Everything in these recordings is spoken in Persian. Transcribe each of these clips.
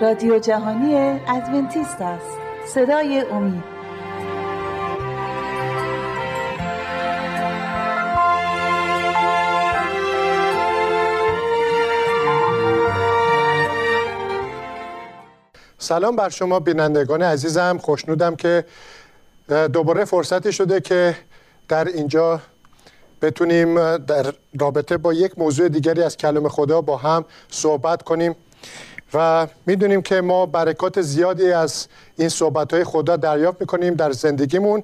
رادیو جهانی ادونتیست است. صدای امید. سلام بر شما بینندگان عزیزم. خوشنودم که دوباره فرصتی شده که در اینجا بتونیم در رابطه با یک موضوع دیگری از کلام خدا با هم صحبت کنیم. و می‌دونیم که ما برکات زیادی از این صحبت های خدا دریافت می‌کنیم در زندگیمون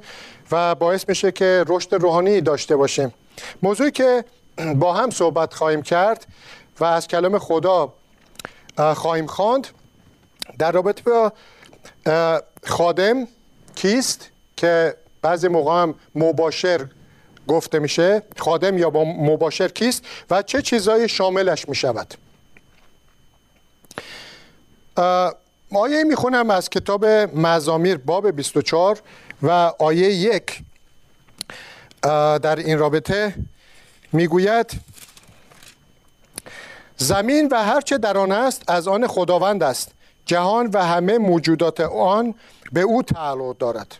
و باعث میشه که رشد روحانی داشته باشیم. موضوعی که با هم صحبت خواهیم کرد و از کلام خدا خواهیم خواند در رابطه با خادم کیست که بعضی موقع هم مباشر گفته میشه؟ خادم یا با مباشر کیست و چه چیزایی شاملش می‌شود؟ آیه می‌خونم از کتاب مزامیر باب 24 و آیه یک. در این رابطه می‌گوید زمین و هرچه در آن است از آن خداوند است. جهان و همه موجودات آن به او تعلق دارد.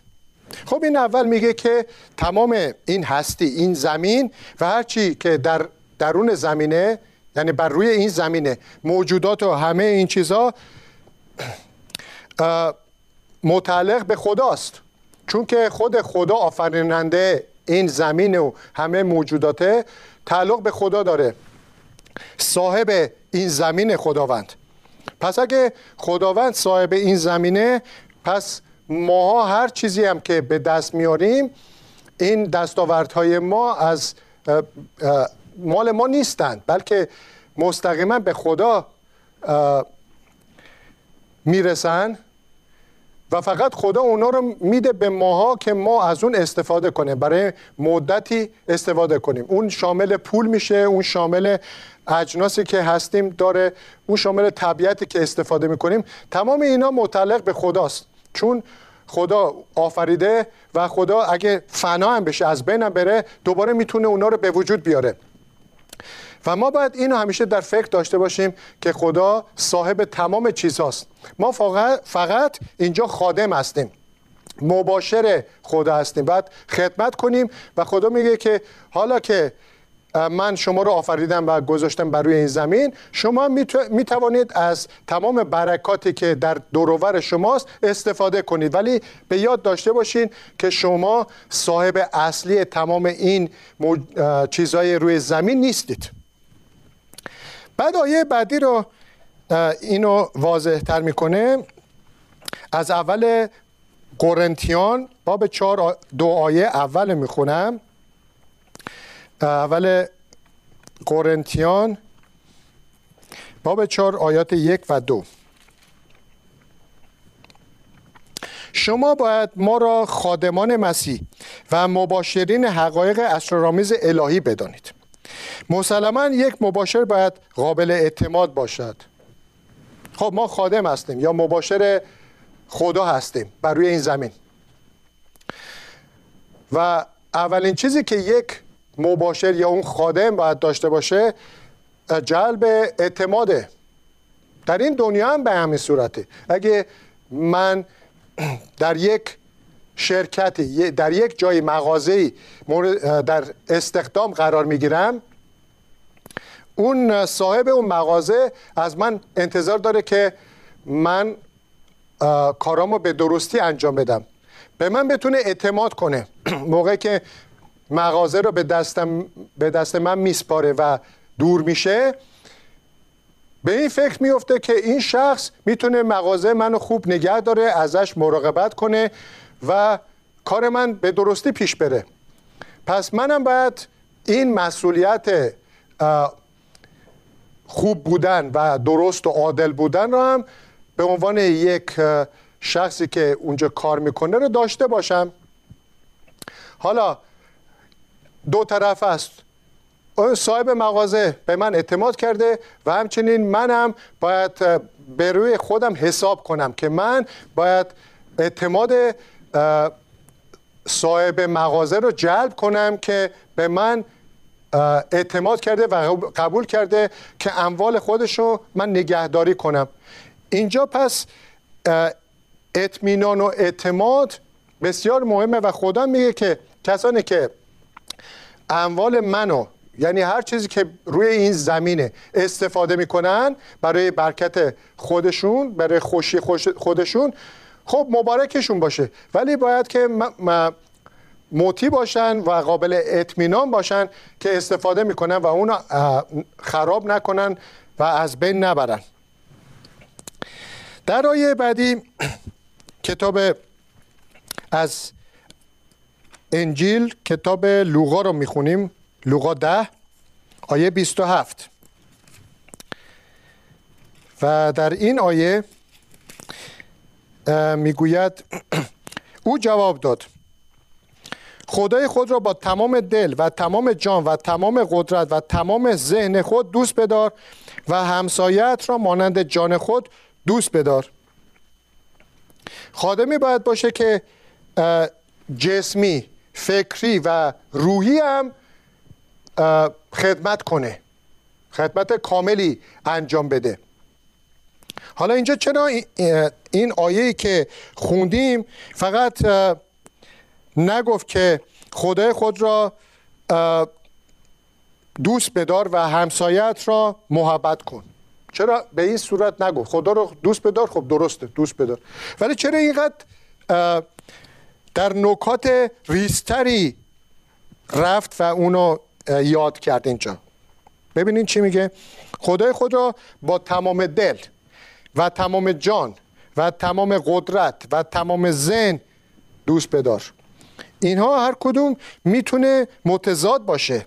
خب این اول میگه که تمام این هستی این زمین و هرچی که در درون زمینه یعنی بر روی این زمینه موجودات و همه این چیزها متعلق به خداست. چون که خود خدا آفریننده این زمین و همه موجوداته تعلق به خدا داره. صاحب این زمین خداوند. پس اگه خداوند صاحب این زمینه پس ماها هر چیزی هم که به دست میاریم این دستاوردهای ما از مال ما نیستند بلکه مستقیما به خدا می‌رسن و فقط خدا اونا رو میده به ماها که ما از اون استفاده کنیم. برای مدتی استفاده کنیم. اون شامل پول میشه اون شامل اجناسی که هستیم داره اون شامل طبیعتی که استفاده می‌کنیم. تمام اینا متعلق به خداست. چون خدا آفریده و خدا اگه فنا هم بشه از بینم بره دوباره می‌تونه اونا رو به وجود بیاره. و ما باید اینو همیشه در فکر داشته باشیم که خدا صاحب تمام چیزهاست ما فقط, فقط اینجا خادم هستیم. مباشر خدا هستیم. باید خدمت کنیم و خدا میگه که حالا که من شما رو آفریدم و گذاشتم بر روی این زمین شما می توانید از تمام برکاتی که در دورور شماست استفاده کنید. ولی به یاد داشته باشین که شما صاحب اصلی تمام این چیزهای روی زمین نیستید. بعد آیه بعدی رو اینو واضح تر می‌کنه. از اول قرنتیان باب چهار دو آیه اول می‌خونم. اول قرنتیان باب چهار آیات یک و دو. شما باید ما را خادمان مسیح و مباشرین حقایق اسرارآمیز الهی بدانید. مسلما یک مباشر باید قابل اعتماد باشد. خب ما خادم هستیم یا مباشر خدا هستیم بر روی این زمین. و اولین چیزی که یک مباشر یا اون خادم باید داشته باشه جلب اعتماده. در این دنیا هم به همین صورته. اگه من در یک شرکتی در یک جای مغازه‌ای در استخدام قرار می‌گیرم اون صاحب اون مغازه از من انتظار داره که من کارامو به درستی انجام بدم. به من بتونه اعتماد کنه. موقعی که مغازه رو به, دستم به دست من میسپاره و دور میشه به این فکر میفته که این شخص می‌تونه مغازه منو خوب نگه داره ازش مراقبت کنه و کار من به درستی پیش بره. پس منم باید این مسئولیت خوب بودن و درست و عادل بودن رو هم به عنوان یک شخصی که اونجا کار می‌کنه رو داشته باشم. حالا دو طرف است. صاحب مغازه به من اعتماد کرده و همچنین منم باید به روی خودم حساب کنم که من باید اعتماد صاحب مغازه رو جلب کنم که به من اعتماد کرده و قبول کرده که اموال خودش رو من نگهداری کنم. اینجا پس اطمینان و اعتماد بسیار مهمه و خدا میگه که کسانی که اموال منو یعنی هر چیزی که روی این زمینه استفاده می‌کنن برای برکت خودشون برای خوشی خودشون خب مبارکشون باشه. ولی باید که موتی باشن و قابل اطمینان باشن که استفاده می‌کنن و اون خراب نکنن و از بین نبرن. در آیه بعدی کتاب از انجیل کتاب لوقا رو می‌خونیم. لوقا ده آیه 27 و در این آیه می‌گوید او جواب داد. خدای خود را با تمام دل و تمام جان و تمام قدرت و تمام ذهن خود دوست بدار و همسایت را مانند جان خود دوست بدار. خادمی باید باشه که جسمی فکری و روحی هم خدمت کنه. خدمت کاملی انجام بده. حالا اینجا چرا این آیه که خوندیم فقط نگفت که خدای خود را دوست بدار و همسایت را محبت کن. چرا به این صورت نگفت؟ خدا رو دوست بدار خب درسته دوست بدار. ولی چرا اینقدر در نکات ریستری رفت و اونو یاد کرد اینجا؟ ببینین چی میگه؟ خدای خود را با تمام دل و تمام جان و تمام قدرت و تمام زن دوست بدار. اینها هر کدوم می‌تونه متضاد باشه.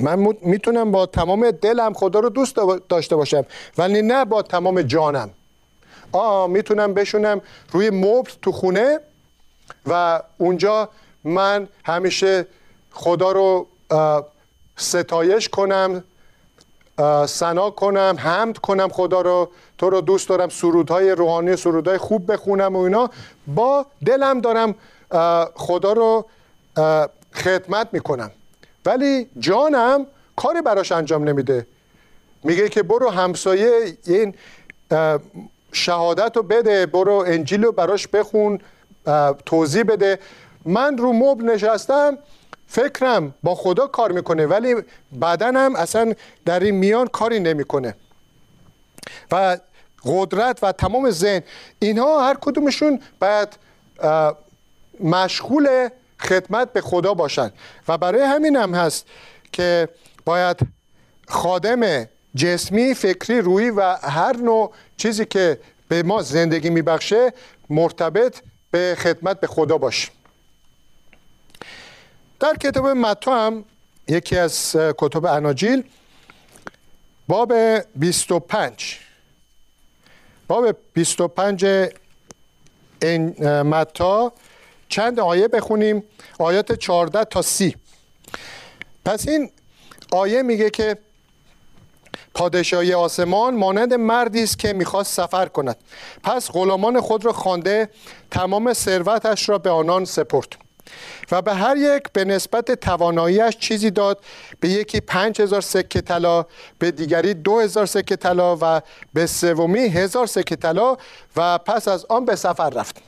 من می‌تونم با تمام دلم خدا رو دوست داشته باشم ولی نه با تمام جانم. آ می‌تونم بشونم روی مبل تو خونه و اونجا من همیشه خدا رو ستایش کنم سنا کنم حمد کنم خدا رو تو رو دوست دارم سرودهای روحانی سرودهای خوب بخونم و اینا. با دلم دارم خدا رو خدمت می‌کنم. ولی جانم کاری براش انجام نمیده. میگه که برو همسایه این شهادت رو بده برو انجیل رو براش بخون توضیح بده. من رو مبل نشستم فکرم با خدا کار می‌کنه ولی بدنم اصلا در این میان کاری نمی‌کنه. و قدرت و تمام ذهن اینها هر کدومشون باید مشغول خدمت به خدا باشند و برای همین هم هست که باید خادم جسمی فکری روی و هر نوع چیزی که به ما زندگی میبخشه مرتبط به خدمت به خدا باشه در کتاب متا هم یکی از کتب اناجیل باب 25 باب 25 متا چند آیه بخونیم. آیات 14 تا 30 پس این آیه میگه که پادشاهی آسمان مانند مردی است که می‌خواست سفر کند. پس غلامان خود را خوانده تمام ثروتش را به آنان سپرد. و به هر یک به نسبت تواناییش چیزی داد. به یکی پنج هزار سکه طلا به دیگری دو هزار سکه طلا و به سومی هزار سکه طلا و پس از آن به سفر رفت.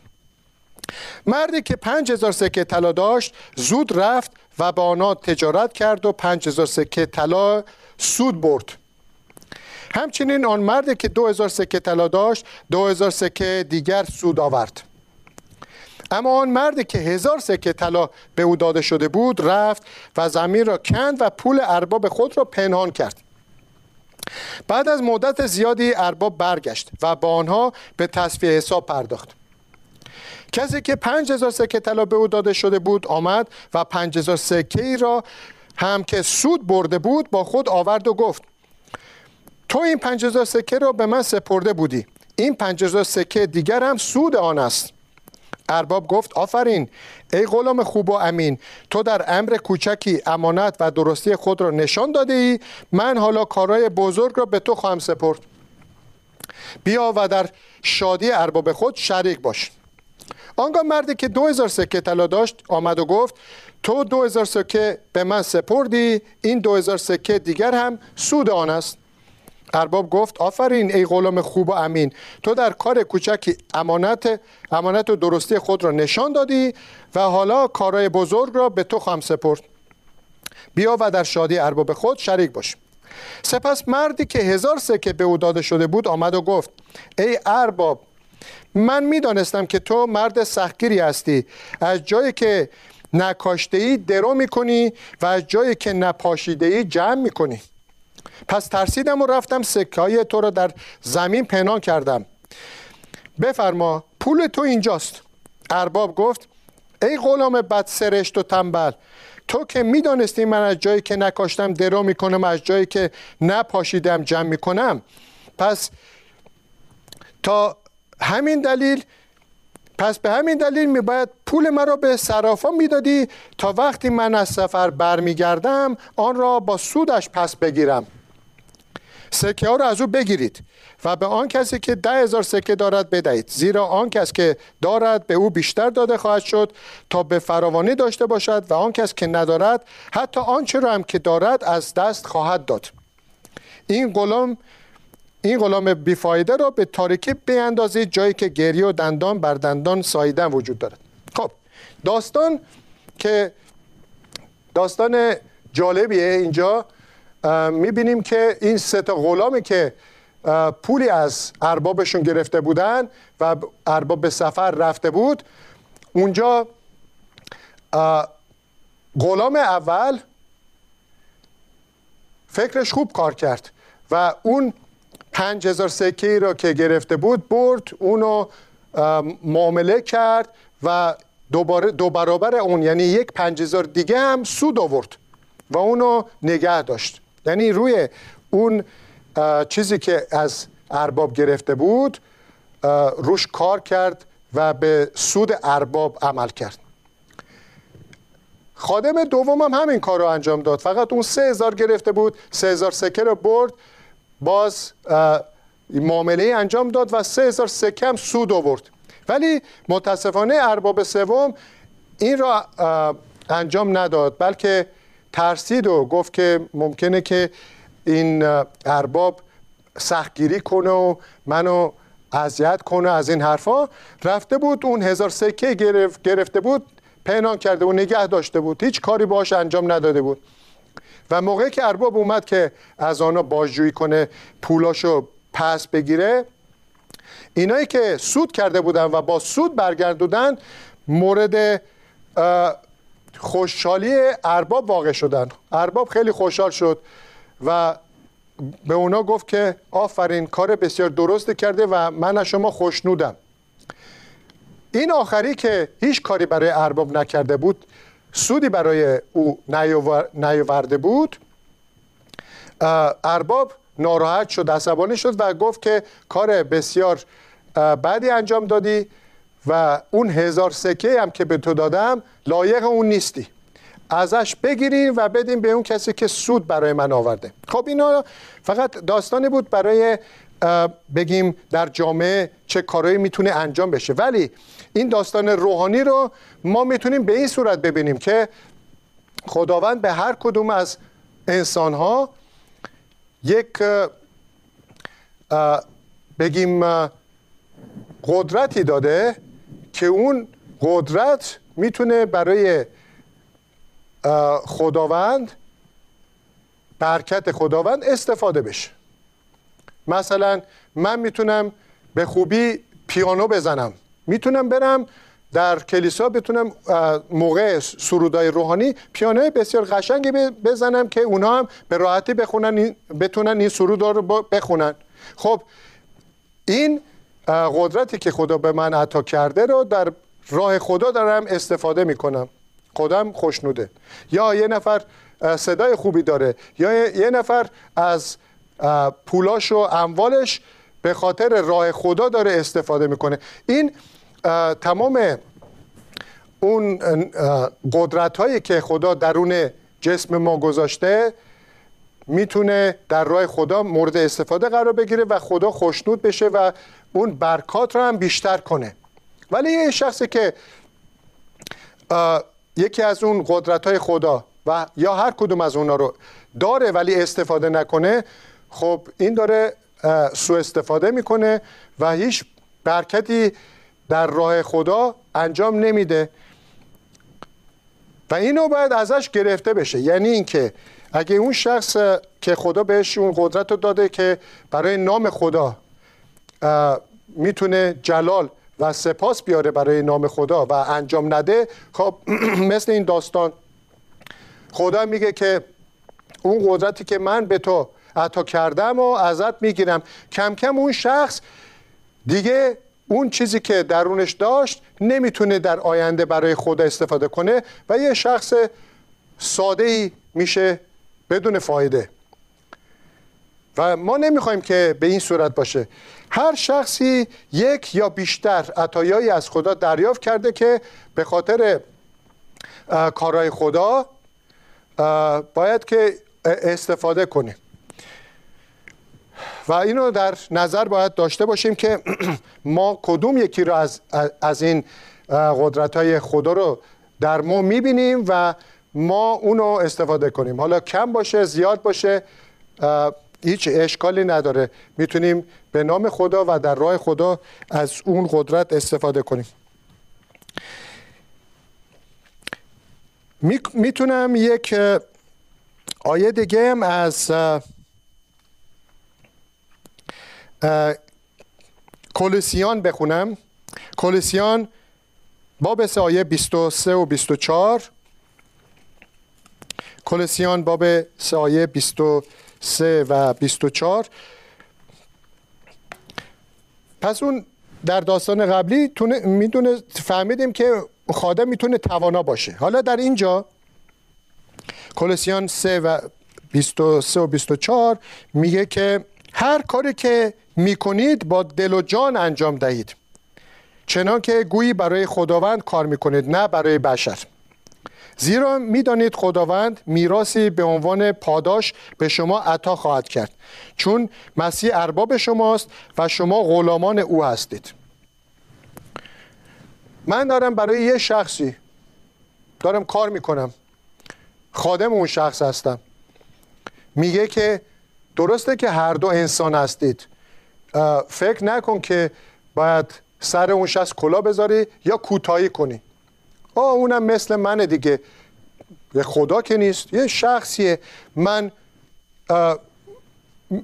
مردی که پنج هزار سکه طلا داشت زود رفت و با آنها تجارت کرد و پنج هزار سکه طلا سود برد. همچنین آن مردی که دو هزار سکه طلا داشت دو هزار سکه دیگر سود آورد. اما آن مردی که هزار سکه طلا به او داده شده بود رفت و زمین را کند و پول ارباب خود را پنهان کرد. بعد از مدت زیادی ارباب برگشت و با آنها به تصفیه حساب پرداخت. کسی که پنج هزار سکه طلا به او داده شده بود آمد و پنج هزار سکه ای را هم که سود برده بود با خود آورد و گفت تو این پنج هزار سکه را به من سپرده بودی. این پنج هزار سکه دیگر هم سود آن است. ارباب گفت آفرین ای غلام خوب و امین تو در امر کوچکی امانت و درستی خود را نشان داده ای من حالا کارهای بزرگ را به تو خواهم سپرد. بیا و در شادی ارباب خود شریک باش. آنگاه مردی که دو هزار سکه طلا داشت آمد و گفت تو دو هزار سکه به من سپردی این دو هزار سکه دیگر هم سود آن است. ارباب گفت آفرین ای غلام خوب و امین تو در کار کوچکی امانت امانت و درستی خود را نشان دادی و حالا کارهای بزرگ را به تو خواهم سپرد. بیا و در شادی ارباب خود شریک باش سپس مردی که هزار سکه به او داده شده بود آمد و گفت ای ارباب من می‌دانستم که تو مرد سختگیری هستی. از جایی که نکاشته ای درو می‌کنی و از جایی که نپاشیده ای جمع می‌کنی. پس ترسیدم و رفتم سکه های تو را در زمین پنهان کردم. بفرما پول تو اینجاست. ارباب گفت ای غلام بد سرشت و تنبل تو که می‌دانستی من از جایی که نکاشتم درو می‌کنم از جایی که نپاشیدم جمع می‌کنم. پس تا همین دلیل پس به همین دلیل میباید پول مرا به صرافا می‌دادی تا وقتی من از سفر برمیگردم آن را با سودش پس بگیرم. سکه ها را از او بگیرید و به آن کسی که ده هزار سکه دارد بدهید. زیرا آن کس که دارد به او بیشتر داده خواهد شد تا به فراوانی داشته باشد و آن کس که ندارد حتی آنچه را هم که دارد از دست خواهد داد. این غلام این غلام بیفایده را به تاریکی بیاندازید جایی که گریه و دندان بر دندان ساییدن وجود دارد. خب داستان که داستان جالبیه اینجا می‌بینیم که این سه تا غلامی که پولی از اربابشون گرفته بودن و ارباب به سفر رفته بود اونجا غلام اول فکرش خوب کار کرد و اون پنج هزار سکه را که گرفته بود برد اونو معامله کرد و دوباره دو برابر اون یعنی یک پنج هزار دیگه هم سود آورد و اونو نگه داشت. یعنی روی اون چیزی که از ارباب گرفته بود روش کار کرد و به سود ارباب عمل کرد. خادم دوم هم همین کار رو انجام داد. فقط اون سه هزار گرفته بود سه هزار سکه رو برد. باز معامله انجام داد و سه هزار سکه هم سود آورد. ولی متاسفانه ارباب سوم این را انجام نداد بلکه ترسید و گفت که ممکنه که این ارباب سختگیری کنه و منو اذیت کنه از این حرفا. رفته بود اون هزار سکه گرفته بود پنهان کرده و نگه داشته بود. هیچ کاری باش انجام نداده بود. و موقعی که ارباب اومد که از آنها بازجویی کنه پولاشو پس بگیره اینایی که سود کرده بودن و با سود برگردودن مورد خوشحالی ارباب واقع شدن. ارباب خیلی خوشحال شد و به اونا گفت که آفرین کار بسیار درست کرده و من از شما خوشنودم. این آخری که هیچ کاری برای ارباب نکرده بود سودی برای او نیاورده بود ارباب ناراحت شد عصبانی شد و گفت که کار بسیار بعدی انجام دادی و اون هزار سکه هم که به تو دادم لایق اون نیستی. ازش بگیریم و بدیم به اون کسی که سود برای من آورده. خب اینا فقط داستانی بود برای بگیم در جامعه چه کارهایی می‌تونه انجام بشه. ولی این داستان روحانی رو ما می‌تونیم به این صورت ببینیم که خداوند به هر کدوم از انسان ها یک بگیم قدرتی داده که اون قدرت می‌تونه برای خداوند برکت خداوند استفاده بشه. مثلا من می‌تونم به خوبی پیانو بزنم. می‌تونم برم در کلیسا بتونم موقع سرودای روحانی پیانوی بسیار قشنگی بزنم که اونا هم به راحتی بخونن بتونن این سرود رو بخونن. خب این قدرتی که خدا به من عطا کرده رو در راه خدا دارم استفاده می‌کنم. خودم خوشنوده. یا یه نفر صدای خوبی داره. یا یه نفر از پولاش و اموالش به خاطر راه خدا داره استفاده می‌کنه. این تمام اون قدرت هایی که خدا درون جسم ما گذاشته می‌تونه در راه خدا مورد استفاده قرار بگیره و خدا خوشنود بشه و اون برکات رو هم بیشتر کنه. ولی یه شخصی که یکی از اون قدرت های خدا و یا هر کدوم از اونا رو داره ولی استفاده نکنه خب این داره سوء استفاده می‌کنه و هیچ برکتی در راه خدا انجام نمیده. و اینو باید ازش گرفته بشه. یعنی اینکه اگه اون شخص که خدا بهش اون قدرت رو داده که برای نام خدا می‌تونه جلال و سپاس بیاره برای نام خدا و انجام نده خب مثل این داستان خدا میگه که اون قدرتی که من به تو عطا کردم و ازت می‌گیرم. کم کم اون شخص دیگه اون چیزی که درونش داشت نمی‌تونه در آینده برای خدا استفاده کنه و یه شخص ساده ای میشه بدون فایده. و ما نمی‌خوایم که به این صورت باشه. هر شخصی یک یا بیشتر عطایایی از خدا دریافت کرده که به خاطر کارهای خدا باید که استفاده کنیم و اینو در نظر باید داشته باشیم که ما کدوم یکی رو از, از این قدرت های خدا رو در ما می‌بینیم و ما اونو استفاده کنیم. حالا کم باشه زیاد باشه هیچ اشکالی نداره. می‌تونیم به نام خدا و در راه خدا از اون قدرت استفاده کنیم. می‌تونم یک آیه دیگه از کولوسیان بخونم. کولوسیان باب سه آیه 23 و 24 کولوسیان باب سه آیه 23 و 24 پس اون در داستان قبلی می‌دونه فهمیدیم که خادم می‌تونه توانا باشه. حالا در اینجا کولوسیان 3 و 23 و 24 میگه که هر کاری که می‌کنید با دل و جان انجام دهید. چنان که گویی برای خداوند کار می‌کنید نه برای بشر. زیرا می‌دانید خداوند میراسی به عنوان پاداش به شما عطا خواهد کرد چون مسیح ارباب شماست و شما غلامان او هستید. من دارم برای یه شخصی دارم کار می‌کنم. خادم اون شخص هستم. میگه که درسته که هر دو انسان هستید. فکر نکن که باید سر اون شخص کلا بذاری یا کوتاهی کنی. آه اونم مثل منه دیگه. به خدا که نیست یه شخصیه. من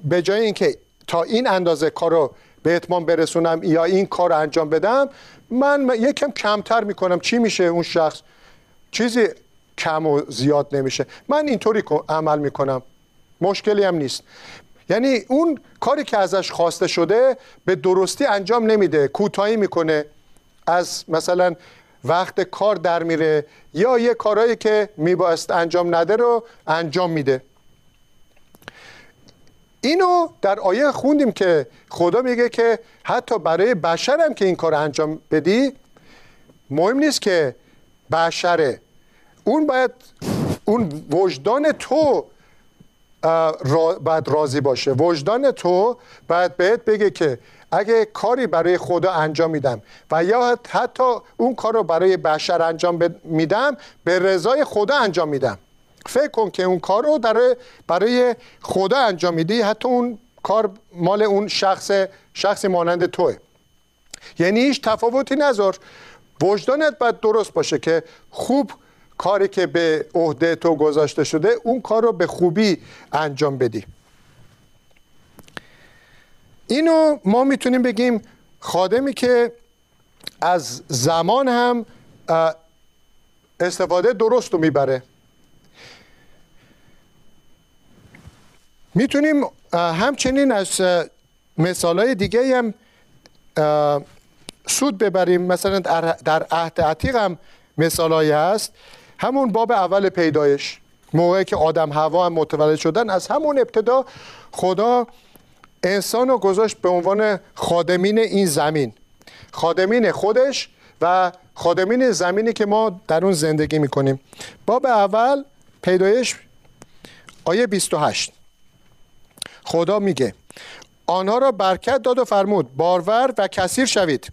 به جای اینکه تا این اندازه کار رو به اتمام برسونم یا این کار رو انجام بدم من یکم کمتر می‌کنم. چی میشه اون شخص؟ چیزی کم و زیاد نمیشه. من اینطوری عمل می‌کنم. مشکلی هم نیست. یعنی اون کاری که ازش خواسته شده به درستی انجام نمیده کوتاهی می‌کنه. از مثلا وقت کار در میره یا یه کارهایی که میبایست انجام نده رو انجام میده. اینو در آیه خوندیم که خدا میگه که حتی برای بشرم که این کار انجام بدی مهم نیست که بشره. اون باید اون وجدان تو باید راضی باشه. وجدان تو باید بهت بگه که اگه کاری برای خدا انجام میدم و یا حتی اون کار رو برای بشر انجام میدم به رضای خدا انجام میدم. فکر کن که اون کار رو برای خدا انجام میدی حتی اون کار مال اون شخص شخصی مانند توه. یعنی هیچ تفاوتی نذار. وجدانت باید درست باشه که خوب کاری که به عهده تو گذاشته شده اون کار رو به خوبی انجام بدی. اینو ما می‌تونیم بگیم خادمی که از زمان هم استفاده درست رو می‌بره. می‌تونیم همچنین از مثال های دیگه هم سود ببریم. مثلا در عهد عتیق هم مثال هست. همون باب اول پیدایش. موقعی که آدم هوا هم متولد شدن از همون ابتدا خدا انسان رو گذاشت به عنوان خادمین این زمین. خادمین خودش و خادمین زمینی که ما در اون زندگی می‌کنیم. باب اول پیدایش آیه 28 خدا میگه آنها را برکت داد و فرمود بارور و کثیر شوید.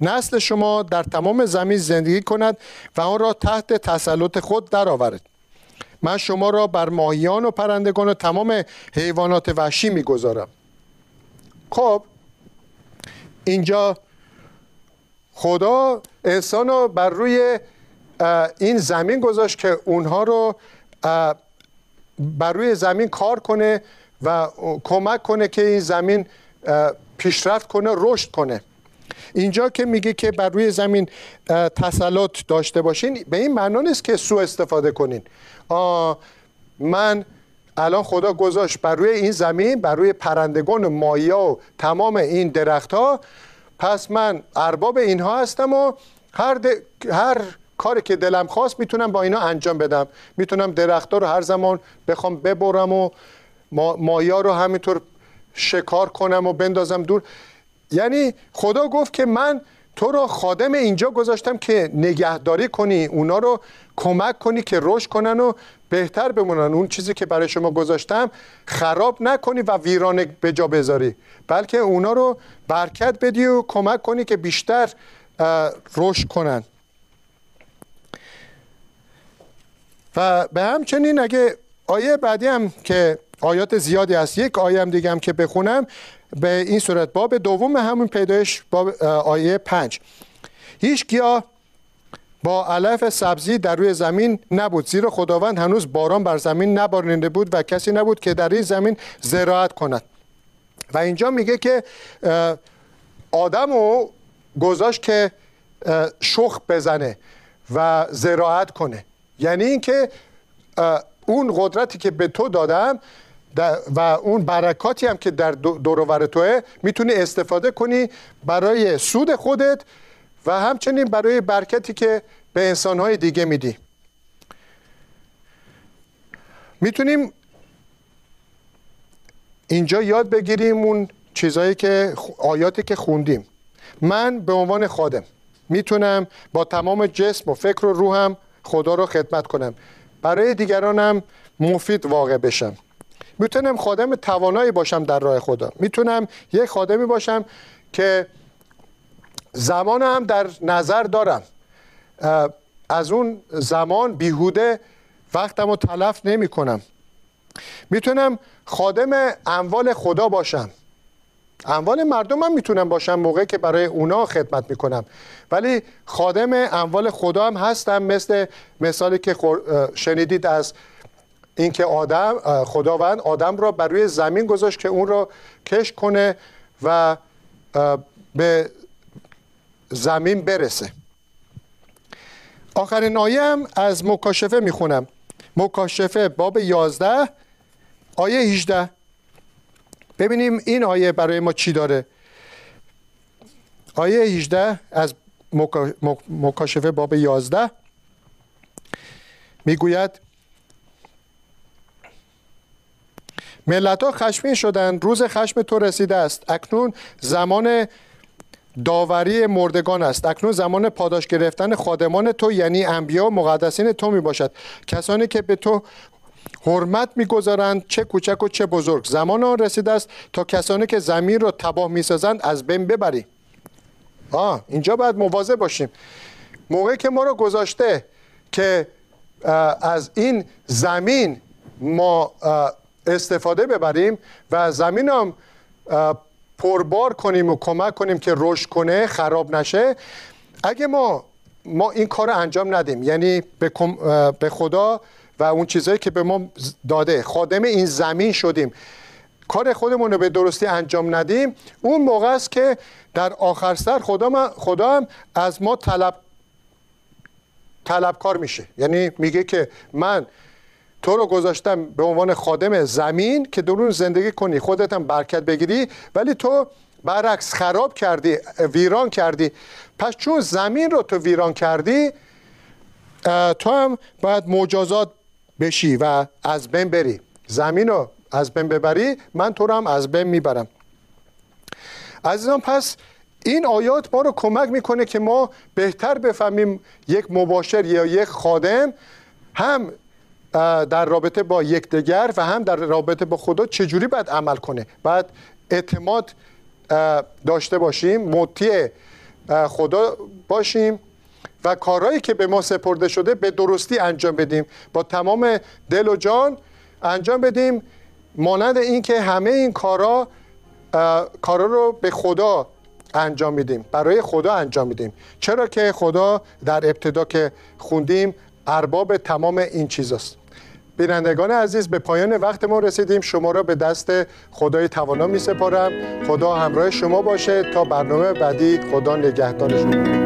نسل شما در تمام زمین زندگی کند و آن را تحت تسلط خود درآورد من شما را بر ماهیان و پرندگان و تمام حیوانات وحشی می‌گذارم. خب اینجا خدا انسان رو بر روی این زمین گذاشت که اونها رو بر روی زمین کار کنه و کمک کنه که این زمین پیشرفت کنه رشد کنه. اینجا که میگه که بر روی زمین تسلط داشته باشین به این معنا نیست که سو استفاده کنین. من الان خدا گذاشت بر روی این زمین بر روی پرندگان و مایا و تمام این درخت ها پس من ارباب اینها هستم و هر, هر کاری که دلم خواست می‌تونم با اینا انجام بدم. می‌تونم درختها رو هر زمان بخوام ببرم و ما... مایا رو همینطور شکار کنم و بندازم دور. یعنی خدا گفت که من تو رو خادم اینجا گذاشتم که نگهداری کنی اونا رو کمک کنی که رشد کنن و بهتر بمونن. اون چیزی که برای شما گذاشتم خراب نکنی و ویرانه به جا بذاری. بلکه اونا رو برکت بدی و کمک کنی که بیشتر رشد کنن. و به همچنین اگه آیه بعدی هم که آیات زیادی است یک آیه هم دیگه هم که بخونم به این صورت باب دوم همون پیدایش باب آیه پنج. هیچ گیاه با علف سبزی در روی زمین نبود زیرا خداوند هنوز باران بر زمین نبارنده بود و کسی نبود که در این زمین زراعت کند. و اینجا میگه که آدم رو گذاشت که شخ بزنه و زراعت کنه. یعنی اینکه اون قدرتی که به تو دادم و اون برکاتی هم که در دورور توه می‌تونی استفاده کنی برای سود خودت و همچنین برای برکتی که به انسانهای دیگه میدی. می‌تونیم اینجا یاد بگیریم اون چیزهایی که آیاتی که خوندیم. من به عنوان خادم می‌تونم با تمام جسم و فکر و روحم خدا رو خدمت کنم. برای دیگرانم مفید واقع بشم. می‌تونم خادم توانایی باشم در راه خدا. می‌تونم یک خادمی باشم که زمان هم در نظر دارم. از اون زمان بیهوده وقتم رو تلف نمی کنم می‌تونم خادم اموال خدا باشم. اموال مردم هم می‌تونم باشم موقعی که برای اونا خدمت می‌کنم. ولی خادم اموال خدا هم هستم مثل مثالی که شنیدید از اینکه آدم خداوند آدم را بر روی زمین گذاشت که اون را کش کنه و به زمین برسه. آخرین آیه هم از مکاشفه می‌خونم. مکاشفه باب 11 آیه 18 ببینیم این آیه برای ما چی داره. آیه 18 از مکاشفه باب 11 می‌گوید ملت ها خشمین شدند روز خشم تو رسیده است. اکنون زمان داوری مردگان است. اکنون زمان پاداش گرفتن خادمان تو یعنی انبیا و مقدسین تو می باشد کسانی که به تو حرمت می‌گذارند چه کوچک و چه بزرگ. زمان آن رسیده است تا کسانی که زمین را تباه می‌سازند از بین ببری آه اینجا باید مواظب باشیم. موقعی که ما رو گذاشته که از این زمین ما استفاده ببریم و زمین هم پربار کنیم و کمک کنیم که رشد کنه خراب نشه. اگه ما ما این کار رو انجام ندیم یعنی به خدا و اون چیزهایی که به ما داده خادم این زمین شدیم. کار خودمون رو به درستی انجام ندیم. اون موقع است که در آخر سر خدا, خدا هم از ما طلب طلبکار میشه. یعنی میگه که من تو رو گذاشتم به عنوان خادم زمین که درون زندگی کنی خودت هم برکت بگیری ولی تو برعکس خراب کردی ویران کردی. پس چون زمین رو تو ویران کردی تو هم باید مجازات بشی و از بین بری. زمین رو از بین ببری من تو رو هم از بین می‌برم. عزیزان پس این آیات ما رو کمک می‌کنه که ما بهتر بفهمیم یک مباشر یا یک خادم هم در رابطه با یکدیگر و هم در رابطه با خدا چجوری باید عمل کنه؟ باید اعتماد داشته باشیم مطیع خدا باشیم و کارهایی که به ما سپرده شده به درستی انجام بدیم. با تمام دل و جان انجام بدیم. مانند اینکه همه این کارا کارا رو به خدا انجام میدیم برای خدا انجام میدیم. چرا که خدا در ابتدا که خوندیم ارباب تمام این چیزاست. بینندگان عزیز به پایان وقت ما رسیدیم. شما را به دست خدای توانا می سپارم خدا همراه شما باشه. تا برنامه بعدی خدا نگهدارشون